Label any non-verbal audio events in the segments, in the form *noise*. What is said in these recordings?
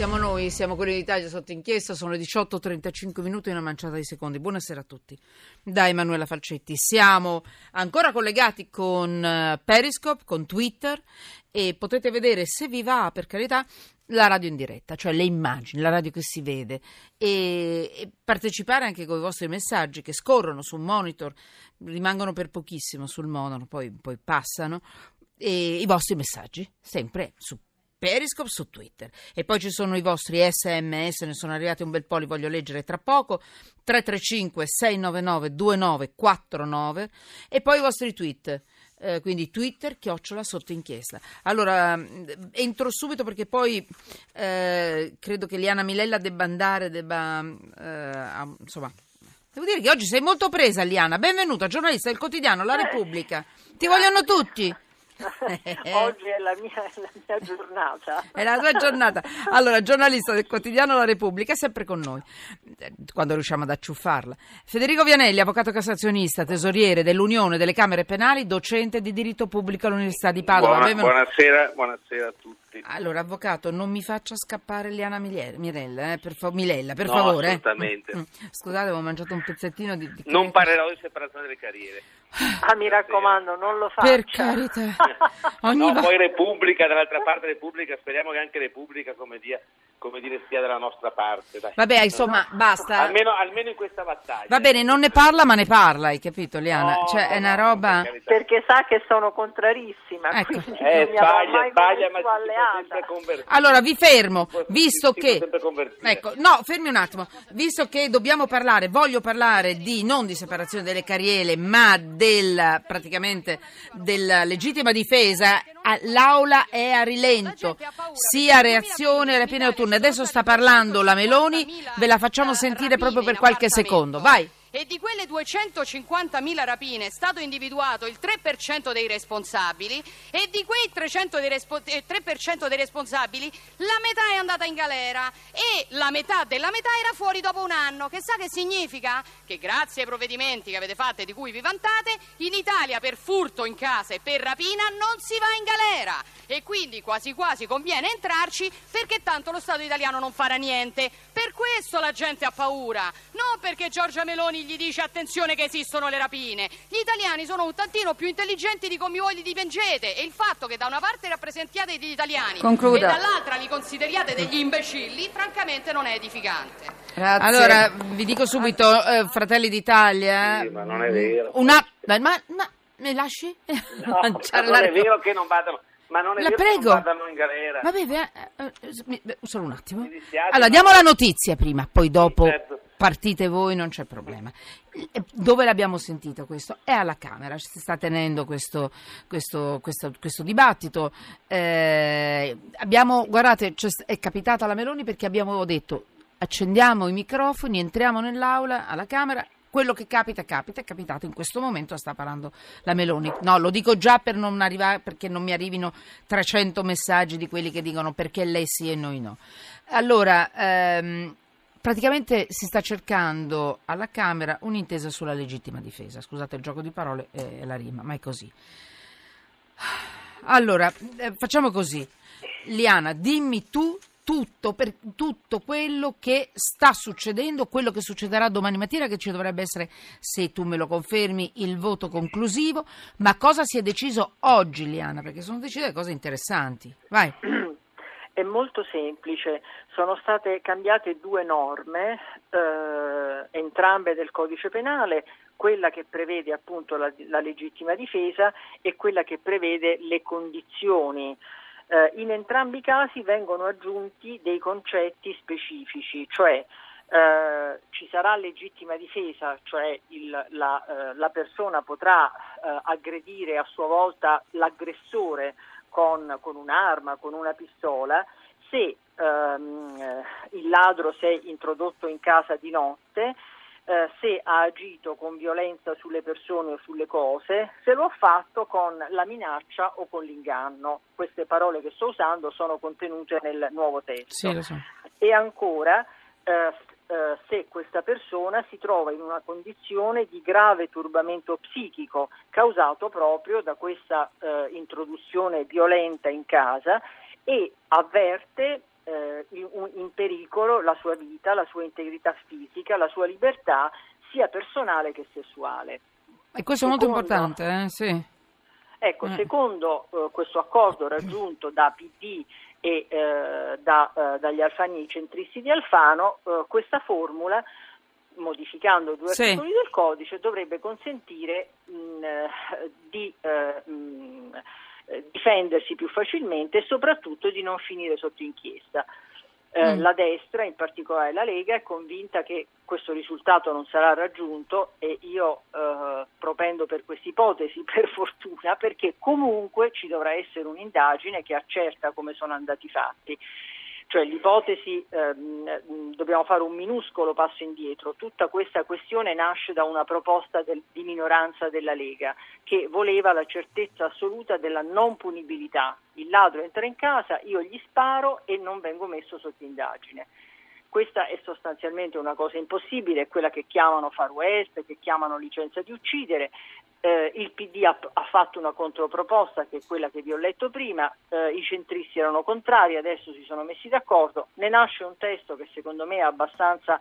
Siamo noi, siamo quelli d'Italia sotto inchiesta, sono le 18.35 minuti e una manciata di secondi. Buonasera a tutti. Da Emanuela Falcetti. Siamo ancora collegati con eh, Periscope, con Twitter e potete vedere se vi va, per carità, la radio in diretta, cioè le immagini, la radio che si vede e, e partecipare anche con i vostri messaggi che scorrono su un monitor, rimangono per pochissimo sul monitor, poi, poi passano, e i vostri messaggi, sempre su Periscope su Twitter. E poi ci sono i vostri sms, ne sono arrivati un bel po', li voglio leggere tra poco. 335 699 2949 e poi i vostri tweet. Eh, quindi Twitter, chiocciola sotto inchiesta. Allora, entro subito perché poi eh, credo che Liana Milella debba andare, debba, eh, insomma, devo dire che oggi sei molto presa Liana. Benvenuta, giornalista del quotidiano La Repubblica. Ti vogliono tutti. *laughs* Oggi è la, mia, la mia, giornata. È la tua giornata. Allora, giornalista del quotidiano La Repubblica, è sempre con noi, eh, quando riusciamo ad acciuffarla. Federico Vianelli, avvocato cassazionista, tesoriere dell'Unione delle Camere Penali, docente di diritto pubblico all'Università di Padova. Buona, buonasera, buonasera, a tutti. Allora, avvocato, non mi faccia scappare Liana Mirella, eh, per, fa- Milella, per no, favore. Assolutamente. Eh. Scusate, avevo mangiato un pezzettino di... di non parlerò di separazione delle carriere. Ah, mi raccomando, non lo faccia. Per carità. *laughs* Ogni no, va... poi Repubblica, dall'altra parte Repubblica, speriamo che anche Repubblica, come, dia, come dire, stia dalla nostra parte. Dai. Vabbè, insomma, no? basta. Almeno, almeno, in questa battaglia. Va bene, non ne parla, ma ne parla, hai capito, Liana? No, cioè, no, è una roba... Per perché sa che sono contrarissima. Ecco. Eh, sbaglia, sbaglia, ma Allora, vi fermo, visto che... Ecco, no, fermi un attimo. Visto che dobbiamo parlare, voglio parlare di, non di separazione delle carriere, ma del, praticamente, della legittima difesa, l'aula è a rilento, sia reazione alla piena notturna. Adesso sta parlando la Meloni, ve la facciamo sentire proprio per qualche secondo. Vai e di quelle 250.000 rapine è stato individuato il 3% dei responsabili e di quei 3% dei, respo- 3% dei responsabili la metà è andata in galera e la metà della metà era fuori dopo un anno. Che sa che significa? Che grazie ai provvedimenti che avete fatto e di cui vi vantate, in Italia per furto in casa e per rapina non si va in galera e quindi quasi quasi conviene entrarci perché tanto lo Stato italiano non farà niente. Per questo la gente ha paura, non perché Giorgia Meloni gli dice attenzione che esistono le rapine. Gli italiani sono un tantino più intelligenti di come voi li dipingete e il fatto che da una parte rappresentiate gli italiani Concluda. e dall'altra li consideriate degli imbecilli, francamente non è edificante. Grazie. Allora, vi dico subito, eh, Fratelli d'Italia... Sì, ma non è vero. Una... Ma, ma mi lasci? *laughs* No, *laughs* non è vero che non vadano... Ma non è la vero prego. che non vadano in galera. Vabbè, eh, eh, solo un attimo. Allora, diamo la notizia prima, poi dopo... Certo partite voi, non c'è problema. Dove l'abbiamo sentito questo? È alla Camera, si sta tenendo questo, questo, questo, questo dibattito. Eh, abbiamo, guardate, è capitata la Meloni perché abbiamo detto accendiamo i microfoni, entriamo nell'aula alla Camera quello che capita, capita, è capitato in questo momento, sta parlando la Meloni. No, lo dico già per non arrivare, perché non mi arrivino 300 messaggi di quelli che dicono perché lei sì e noi no. Allora, ehm, praticamente si sta cercando alla Camera un'intesa sulla legittima difesa. Scusate il gioco di parole e la rima, ma è così. Allora, eh, facciamo così. Liana, dimmi tu tutto, per tutto quello che sta succedendo, quello che succederà domani mattina, che ci dovrebbe essere, se tu me lo confermi, il voto conclusivo. Ma cosa si è deciso oggi, Liana? Perché sono decise cose interessanti. Vai. *clears throat* È molto semplice, sono state cambiate due norme, eh, entrambe del codice penale, quella che prevede appunto la, la legittima difesa e quella che prevede le condizioni. Eh, in entrambi i casi vengono aggiunti dei concetti specifici, cioè eh, ci sarà legittima difesa, cioè il, la, eh, la, persona potrà eh, aggredire a sua volta l'aggressore con, con un'arma, con una pistola, se ehm, il ladro si è introdotto in casa di notte, eh, se ha agito con violenza sulle persone o sulle cose, se lo ha fatto con la minaccia o con l'inganno. Queste parole che sto usando sono contenute nel nuovo testo. Sì, so. E ancora, eh, eh, se questa persona si trova in una condizione di grave turbamento psichico causato proprio da questa eh, introduzione violenta in casa e avverte eh, in, in pericolo la sua vita, la sua integrità fisica, la sua libertà sia personale che sessuale. E questo secondo, è molto importante, eh? sì. Ecco, eh. secondo eh, questo accordo raggiunto da PD e eh, da, eh, dagli Alfani centristi di Alfano, eh, questa formula modificando due sì. articoli del codice dovrebbe consentire mh, di mh, difendersi più facilmente e soprattutto di non finire sotto inchiesta. Eh, mm. La destra, in particolare la Lega, è convinta che questo risultato non sarà raggiunto e io eh, propendo per questa ipotesi, *laughs* per fortuna, perché comunque ci dovrà essere un'indagine che accerta come sono andati i fatti cioè l'ipotesi, ehm, dobbiamo fare un minuscolo passo indietro, tutta questa questione nasce da una proposta del, di minoranza della Lega che voleva la certezza assoluta della non punibilità. Il ladro entra in casa, io gli sparo e non vengo messo sotto indagine. Questa è sostanzialmente una cosa impossibile, è quella che chiamano far west, che chiamano licenza di uccidere, eh, il PD ha, ha, fatto una controproposta che è quella che vi ho letto prima, eh, i centristi erano contrari, adesso si sono messi d'accordo, ne nasce un testo che secondo me è abbastanza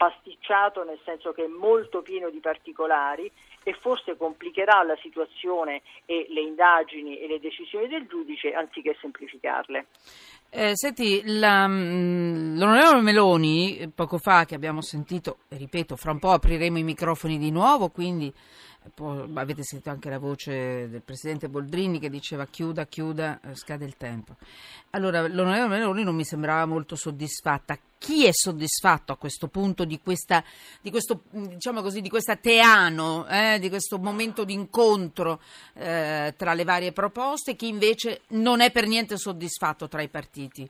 pasticciato nel senso che è molto pieno di particolari e forse complicherà la situazione e le indagini e le decisioni del giudice anziché semplificarle. Eh, senti, la, mm, l'onorevole Meloni, poco fa che abbiamo sentito, ripeto, fra un po' apriremo i microfoni di nuovo, quindi avete sentito anche la voce del presidente Boldrini che diceva chiuda, chiuda, eh, scade il tempo. Allora, l'onorevole Meloni non mi sembrava molto soddisfatta. Chi è soddisfatto a questo punto di questa, di questo, diciamo così, di questa teano, eh, di questo momento di incontro eh, tra le varie proposte? Chi invece non è per niente soddisfatto tra i partiti?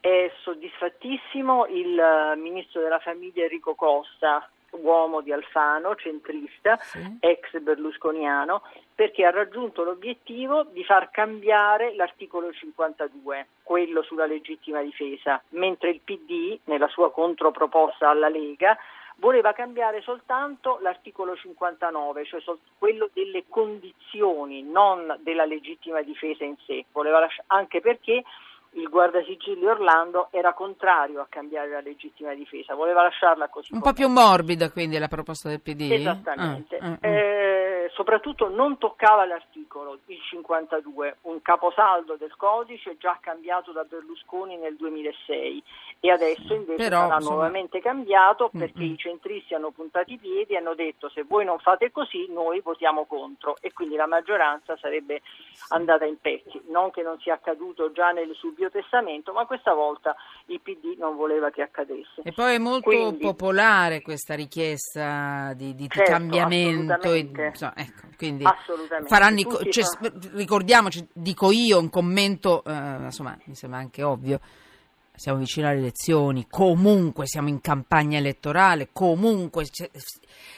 È soddisfattissimo il eh, ministro della famiglia Enrico Costa uomo di Alfano, centrista, sì. ex berlusconiano, perché ha raggiunto l'obiettivo di far cambiare l'articolo 52, quello sulla legittima difesa, mentre il PD, nella sua controproposta alla Lega, voleva cambiare soltanto l'articolo 59, cioè quello delle condizioni, non della legittima difesa in sé, lasci- anche perché il guardasigilli Orlando era contrario a cambiare la legittima difesa, voleva lasciarla così. Un po' più morbida quindi la proposta del PD? Esattamente. Ah, ah, ah. Eh, soprattutto non toccava l'articolo, il 52, un caposaldo del codice già cambiato da Berlusconi nel 2006 e adesso invece Però, sarà insomma... nuovamente cambiato perché mm-hmm. i centristi hanno puntato i piedi e hanno detto se voi non fate così noi votiamo contro e quindi la maggioranza sarebbe andata in pezzi. Non che non sia accaduto già nel Antico Testamento, ma questa volta il PD non voleva che accadesse. E poi è molto quindi, popolare questa richiesta di, di certo, cambiamento. E, insomma, ecco, quindi faranno, cioè, ricordiamoci, dico io, un commento, eh, insomma, mi sembra anche ovvio siamo vicini alle elezioni, comunque siamo in campagna elettorale, comunque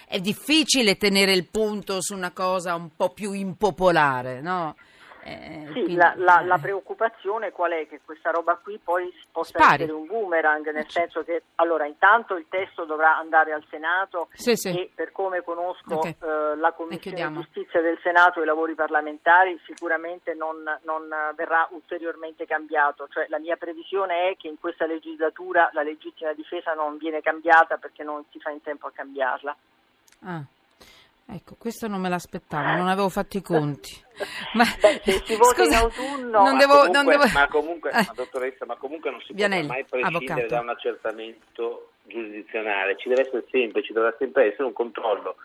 è difficile tenere il punto su una cosa un po' più impopolare, no? Eh, sì, quindi, la, la, la, preoccupazione qual è? Che questa roba qui poi possa spari. essere un boomerang, nel senso che allora intanto il testo dovrà andare al Senato sì, sì. e per come conosco okay. eh, la Commissione Giustizia del Senato e i lavori parlamentari sicuramente non, non, verrà ulteriormente cambiato, cioè la mia previsione è che in questa legislatura la legittima difesa non viene cambiata perché non si fa in tempo a cambiarla. Ah. Ecco, questo non me l'aspettavo, non avevo fatto i conti. *laughs* Ma, Beh, se si vota scusa, in autunno... Non devo, comunque, non devo... Ma, comunque, eh. ma dottoressa, ma comunque non si Vianelli, può mai prescindere avvocato. da un accertamento giurisdizionale. Ci deve essere sempre, ci dovrà sempre essere un controllo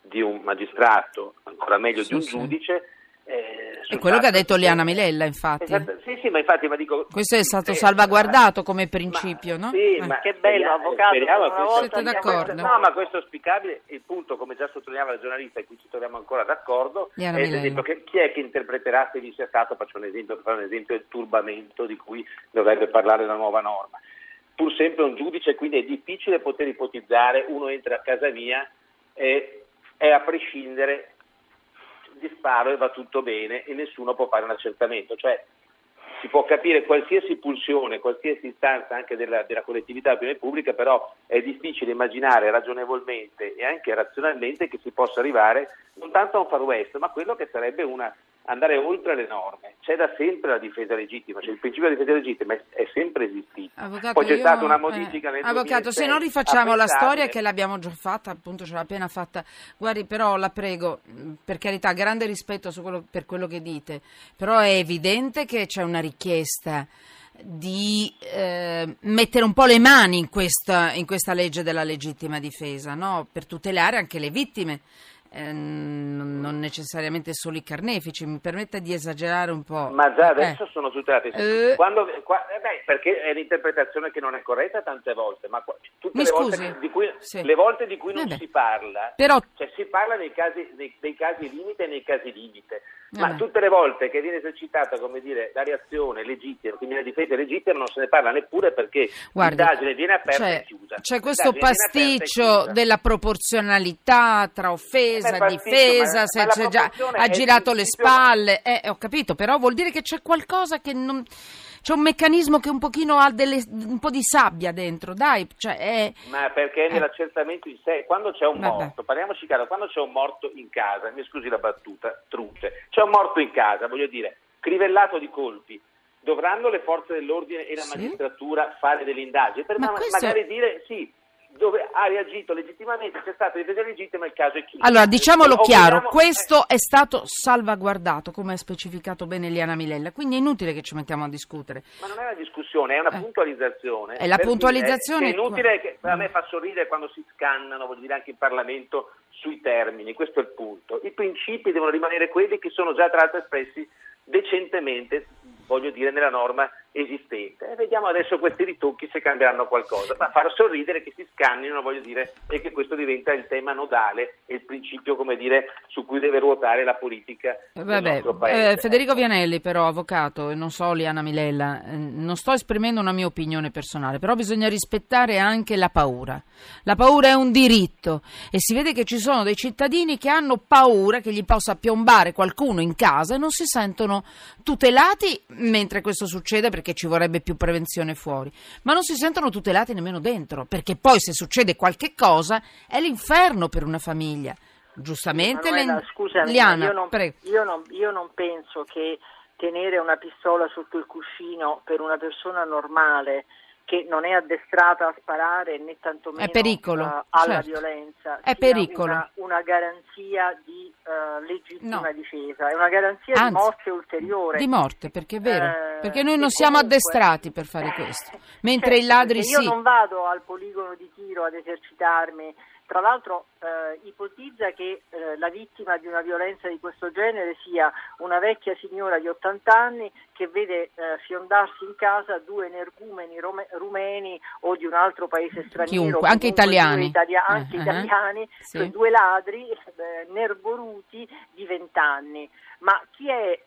di un magistrato, ancora meglio sì, di un sì. giudice, eh, è quello che ha detto Liana Milella, infatti. Esatto, sì, sì, ma infatti, ma dico... Questo è stato eh, salvaguardato come principio, ma, no? Sì, eh. ma che bello, avvocato. Siete d'accordo? No, ma questo è auspicabile. Il punto, come già sottolineava la giornalista, e qui ci troviamo ancora d'accordo, Liana è esempio, che chi è che interpreterà se vi sia stato, faccio un esempio, per fare un esempio, il turbamento di cui dovrebbe parlare la nuova norma. Pur sempre un giudice, quindi è difficile poter ipotizzare, uno entra a casa mia e è a prescindere di sparo e va tutto bene e nessuno può fare un accertamento. Cioè, si può capire qualsiasi pulsione, qualsiasi istanza anche della, della collettività dell'opinione pubblica, però è difficile immaginare ragionevolmente e anche razionalmente che si possa arrivare non tanto a un far west, ma a quello che sarebbe una andare oltre le norme. C'è da sempre la difesa legittima, cioè il principio della difesa legittima è, sempre esistito. Avvocato, Poi c'è io, stata una modifica eh, nel Avvocato, se non rifacciamo la storia che l'abbiamo già fatta, appunto ce l'ha appena fatta. Guardi, però la prego, per carità, grande rispetto quello, per quello che dite, però è evidente che c'è una richiesta di eh, mettere un po' le mani in questa, in questa legge della legittima difesa, no? per tutelare anche le vittime eh, non necessariamente solo i carnefici, mi permetta di esagerare un po'. Ma già adesso eh. sono tutelati. Eh. Quando, qua, eh beh, perché è l'interpretazione che non è corretta tante volte, ma tutte mi le scusi? volte di cui, sì. le volte di cui non si parla, Però... cioè si parla nei casi, nei, nei casi limite e nei casi limite. Ma Vabbè. tutte le volte che viene esercitata come dire, la reazione legittima, quindi la difesa legittima, non se ne parla neppure perché Guardi, l'indagine viene aperta c'è, e chiusa. C'è questo pasticcio della proporzionalità tra offesa e difesa, ma, se ma già, ha girato le spalle, eh, ho capito, però vuol dire che c'è qualcosa che non c'è un meccanismo che un pochino ha delle, un po' di sabbia dentro, dai. Cioè è, Ma perché eh. nell'accertamento in sé, quando c'è un Vabbè. morto, parliamoci chiaro, quando c'è un morto in casa, mi scusi la battuta, truce, c'è un morto in casa, voglio dire, crivellato di colpi, dovranno le forze dell'ordine e la sì? magistratura fare delle indagini per Ma ma- magari dire sì dove ha reagito legittimamente, c'è stata difesa legittima, il caso è chiuso. Allora, diciamolo chiaro, questo è stato salvaguardato, come ha specificato bene Liana Milella, quindi è inutile che ci mettiamo a discutere. Ma non è una discussione, è una eh. puntualizzazione. È la puntualizzazione... È, è inutile, che, a me fa sorridere quando si scannano, vuol dire anche in Parlamento, sui termini, questo è il punto. I principi devono rimanere quelli che sono già tra l'altro espressi decentemente, voglio dire, nella norma esistente. E vediamo adesso questi ritocchi se cambieranno qualcosa, ma far sorridere che si scannino, voglio dire, e che questo diventa il tema nodale e il principio, come dire, su cui deve ruotare la politica Vabbè, eh, Federico Vianelli, però, avvocato, e non so Liana Milella, eh, non sto esprimendo una mia opinione personale, però bisogna rispettare anche la paura. La paura è un diritto e si vede che ci sono dei cittadini che hanno paura che gli possa piombare qualcuno in casa e non si sentono tutelati mentre questo succede perché perché ci vorrebbe più prevenzione fuori, ma non si sentono tutelati nemmeno dentro, perché poi se succede qualche cosa è l'inferno per una famiglia. Giustamente, Manuela, le... scusami, Liana, io, non, io, non, io non penso che tenere una pistola sotto il cuscino per una persona normale che non è addestrata a sparare né tantomeno uh, alla certo. violenza. È pericolo. Una, una, garanzia di uh, legittima no. difesa, è una garanzia Anzi, di morte ulteriore. Di morte, perché è vero. Eh, perché noi non siamo comunque, addestrati per fare questo, *laughs* mentre certo, i ladri io sì. Io non vado al poligono di tiro ad esercitarmi tra l'altro eh, ipotizza che eh, la vittima di una violenza di questo genere sia una vecchia signora di 80 anni che vede eh, fiondarsi in casa due energumeni rome- rumeni o di un altro paese straniero, Chiunque, anche italiani, italia- anche uh-huh. italiani sì. cioè due ladri eh, nerboruti di 20 anni ma chi è,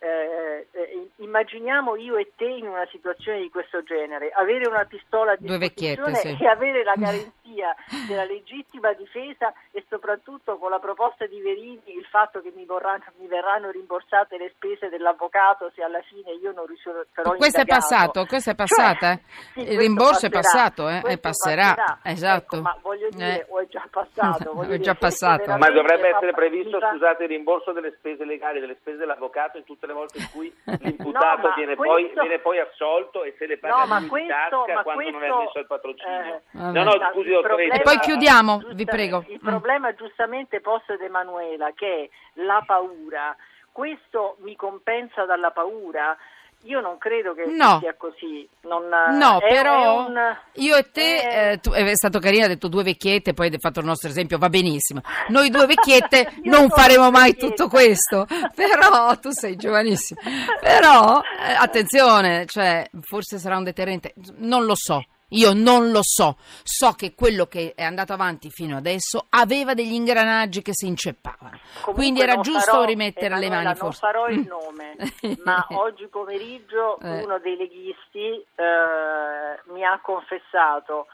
immaginiamo io e te in una situazione di questo genere, avere una pistola a disposizione sì. e avere la *laughs* garanzia della legittima difesa e soprattutto con la proposta di Verini il fatto che mi, vorranno, mi verranno rimborsate le spese dell'avvocato se alla fine io non risulterò Questo indagato. è passato, questo è passata, cioè, sì, il rimborso passerà, è passato eh, e passerà, passerà. esatto. Ecco, ma voglio dire, eh. o è già passato. *laughs* è già passato. Ma dovrebbe essere previsto, scusate, il rimborso delle spese legali, delle spese dell'avvocato in tutte le volte in cui *laughs* l'imputato no, viene, questo... poi, viene, poi, assolto e se le paga no, in questo, tasca quando questo, non è messo al patrocinio. Eh, no, no, scusi, problema, E poi chiudiamo, vi prego. Il problema giustamente posto da Emanuela che è la paura. Questo mi compensa dalla paura io non credo che no. sia così. Non, no, è, però è un, io e te, è... Eh, tu, è stato carino, hai detto due vecchiette, poi hai fatto il nostro esempio, va benissimo. Noi due vecchiette *laughs* non faremo mai vecchietta. tutto questo, *laughs* però tu sei giovanissimo. Però, eh, attenzione, cioè, forse sarà un deterrente, non lo so. Io non lo so, so che quello che è andato avanti fino adesso aveva degli ingranaggi che si inceppavano, Comunque quindi era giusto farò, rimettere Emanuela, le mani fuori. Non farò il nome, *laughs* ma oggi pomeriggio eh. uno dei leghisti eh, mi ha confessato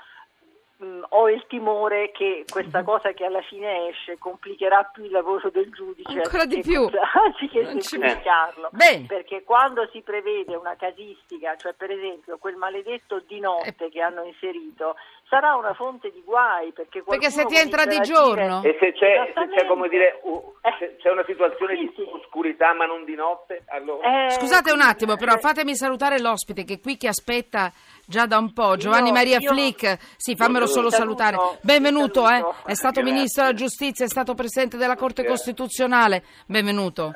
mh, ho il timore che questa mhm. cosa che alla fine esce complicherà più il lavoro del giudice ancora di più *laughs* anziché semplificarlo perché quando si prevede una casistica cioè per esempio quel maledetto di notte eh. che hanno inserito sarà una fonte di guai perché, perché se ti entra di giorno dire... e se c'è, se c'è, come dire uh, se c'è una situazione sì, di sì. oscurità ma non di notte allora... eh, scusate un attimo però fatemi salutare l'ospite che è qui che aspetta già da un po'. Giovanni io, Maria io, Flick, sì, fammelo solo salutare. Benvenuto, eh. È stato Grazie. ministro della giustizia, è stato presidente della Corte Grazie. Costituzionale. Benvenuto.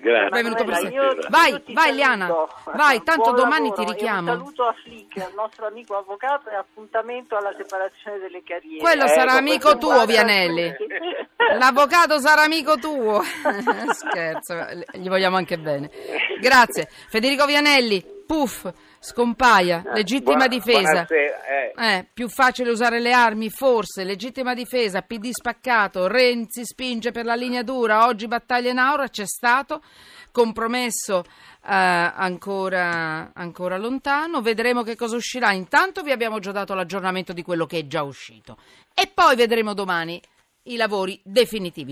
Grazie. Benvenuto presidente. vai, vai Liana. Vai, tanto Buon domani lavoro. ti richiamo. un saluto a Flick, al nostro amico avvocato e appuntamento alla separazione delle carriere. Quello ecco, sarà amico tuo, Vianelli. *laughs* L'avvocato sarà amico tuo. *laughs* Scherzo, gli vogliamo anche bene. Grazie. Federico Vianelli, puff scompaia, eh, legittima Buona, difesa. Eh. Eh, più facile usare le armi, forse, legittima difesa, PD spaccato, Renzi spinge per la linea dura, oggi battaglia in aura, c'è stato, compromesso eh, ancora, ancora lontano, vedremo che cosa uscirà. Intanto vi abbiamo già dato l'aggiornamento di quello che è già uscito e poi vedremo domani i lavori definitivi.